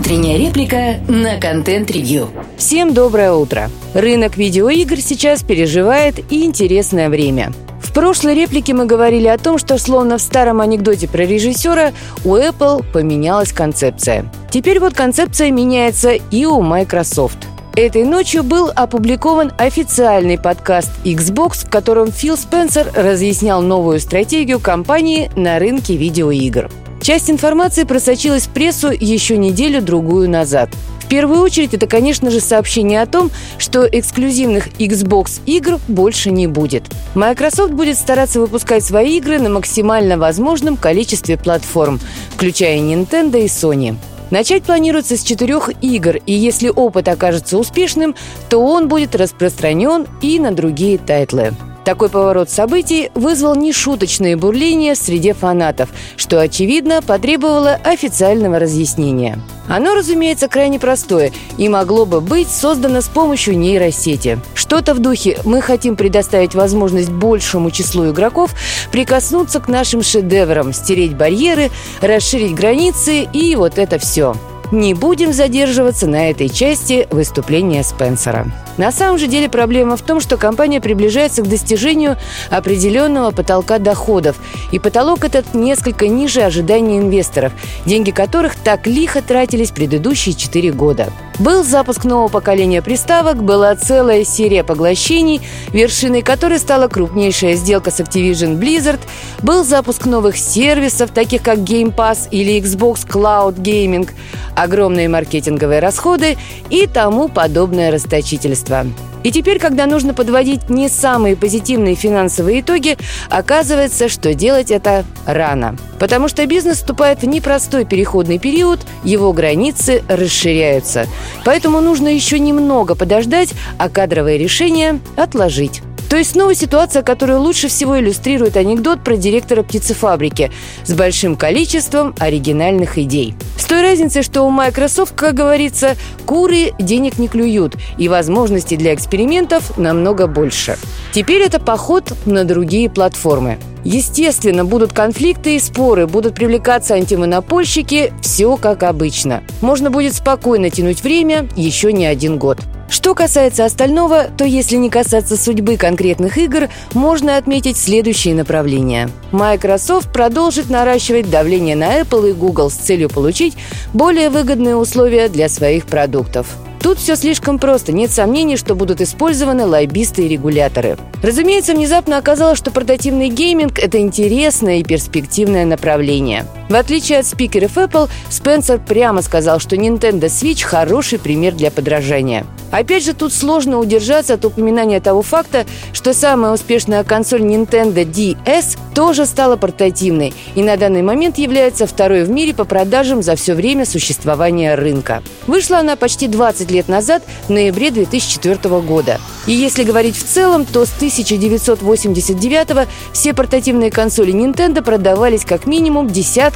Утренняя реплика на контент-ревью. Всем доброе утро. Рынок видеоигр сейчас переживает интересное время. В прошлой реплике мы говорили о том, что словно в старом анекдоте про режиссера у Apple поменялась концепция. Теперь вот концепция меняется и у Microsoft. Этой ночью был опубликован официальный подкаст Xbox, в котором Фил Спенсер разъяснял новую стратегию компании на рынке видеоигр. Часть информации просочилась в прессу еще неделю-другую назад. В первую очередь это, конечно же, сообщение о том, что эксклюзивных Xbox игр больше не будет. Microsoft будет стараться выпускать свои игры на максимально возможном количестве платформ, включая Nintendo и Sony. Начать планируется с четырех игр, и если опыт окажется успешным, то он будет распространен и на другие тайтлы. Такой поворот событий вызвал нешуточные бурления среди фанатов, что, очевидно, потребовало официального разъяснения. Оно, разумеется, крайне простое и могло бы быть создано с помощью нейросети. Что-то в духе «мы хотим предоставить возможность большему числу игроков прикоснуться к нашим шедеврам, стереть барьеры, расширить границы и вот это все». Не будем задерживаться на этой части выступления Спенсера. На самом же деле проблема в том, что компания приближается к достижению определенного потолка доходов. И потолок этот несколько ниже ожиданий инвесторов, деньги которых так лихо тратились предыдущие четыре года. Был запуск нового поколения приставок, была целая серия поглощений, вершиной которой стала крупнейшая сделка с Activision Blizzard, был запуск новых сервисов, таких как Game Pass или Xbox Cloud Gaming, огромные маркетинговые расходы и тому подобное расточительство. И теперь, когда нужно подводить не самые позитивные финансовые итоги, оказывается, что делать это рано. Потому что бизнес вступает в непростой переходный период, его границы расширяются. Поэтому нужно еще немного подождать, а кадровые решения отложить. То есть снова ситуация, которую лучше всего иллюстрирует анекдот про директора птицефабрики с большим количеством оригинальных идей. С той разницей, что у Microsoft, как говорится, куры денег не клюют, и возможностей для экспериментов намного больше. Теперь это поход на другие платформы. Естественно, будут конфликты и споры, будут привлекаться антимонопольщики, все как обычно. Можно будет спокойно тянуть время еще не один год. Что касается остального, то если не касаться судьбы конкретных игр, можно отметить следующие направления. Microsoft продолжит наращивать давление на Apple и Google с целью получить более выгодные условия для своих продуктов. Тут все слишком просто, нет сомнений, что будут использованы лайбисты и регуляторы. Разумеется, внезапно оказалось, что портативный гейминг – это интересное и перспективное направление. В отличие от спикеров Apple, Спенсер прямо сказал, что Nintendo Switch – хороший пример для подражания. Опять же, тут сложно удержаться от упоминания того факта, что самая успешная консоль Nintendo DS тоже стала портативной и на данный момент является второй в мире по продажам за все время существования рынка. Вышла она почти 20 лет назад, в ноябре 2004 года. И если говорить в целом, то с 1989 все портативные консоли Nintendo продавались как минимум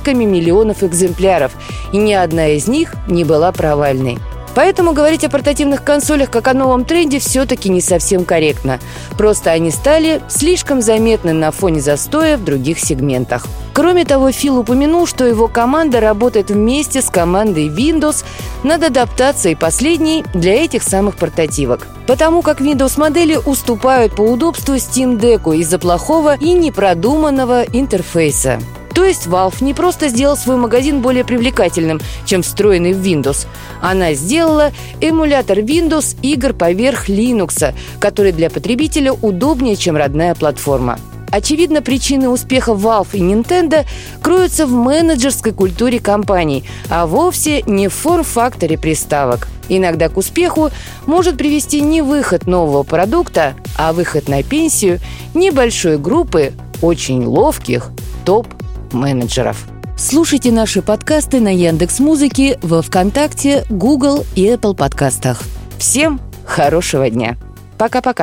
десятками миллионов экземпляров, и ни одна из них не была провальной. Поэтому говорить о портативных консолях как о новом тренде все-таки не совсем корректно. Просто они стали слишком заметны на фоне застоя в других сегментах. Кроме того, Фил упомянул, что его команда работает вместе с командой Windows над адаптацией последней для этих самых портативок. Потому как Windows-модели уступают по удобству Steam Deck из-за плохого и непродуманного интерфейса. То есть Valve не просто сделал свой магазин более привлекательным, чем встроенный в Windows. Она сделала эмулятор Windows игр поверх Linux, который для потребителя удобнее, чем родная платформа. Очевидно, причины успеха Valve и Nintendo кроются в менеджерской культуре компаний, а вовсе не в форм-факторе приставок. Иногда к успеху может привести не выход нового продукта, а выход на пенсию небольшой группы очень ловких топ менеджеров. Слушайте наши подкасты на Яндекс Музыке, во ВКонтакте, Google и Apple подкастах. Всем хорошего дня. Пока-пока.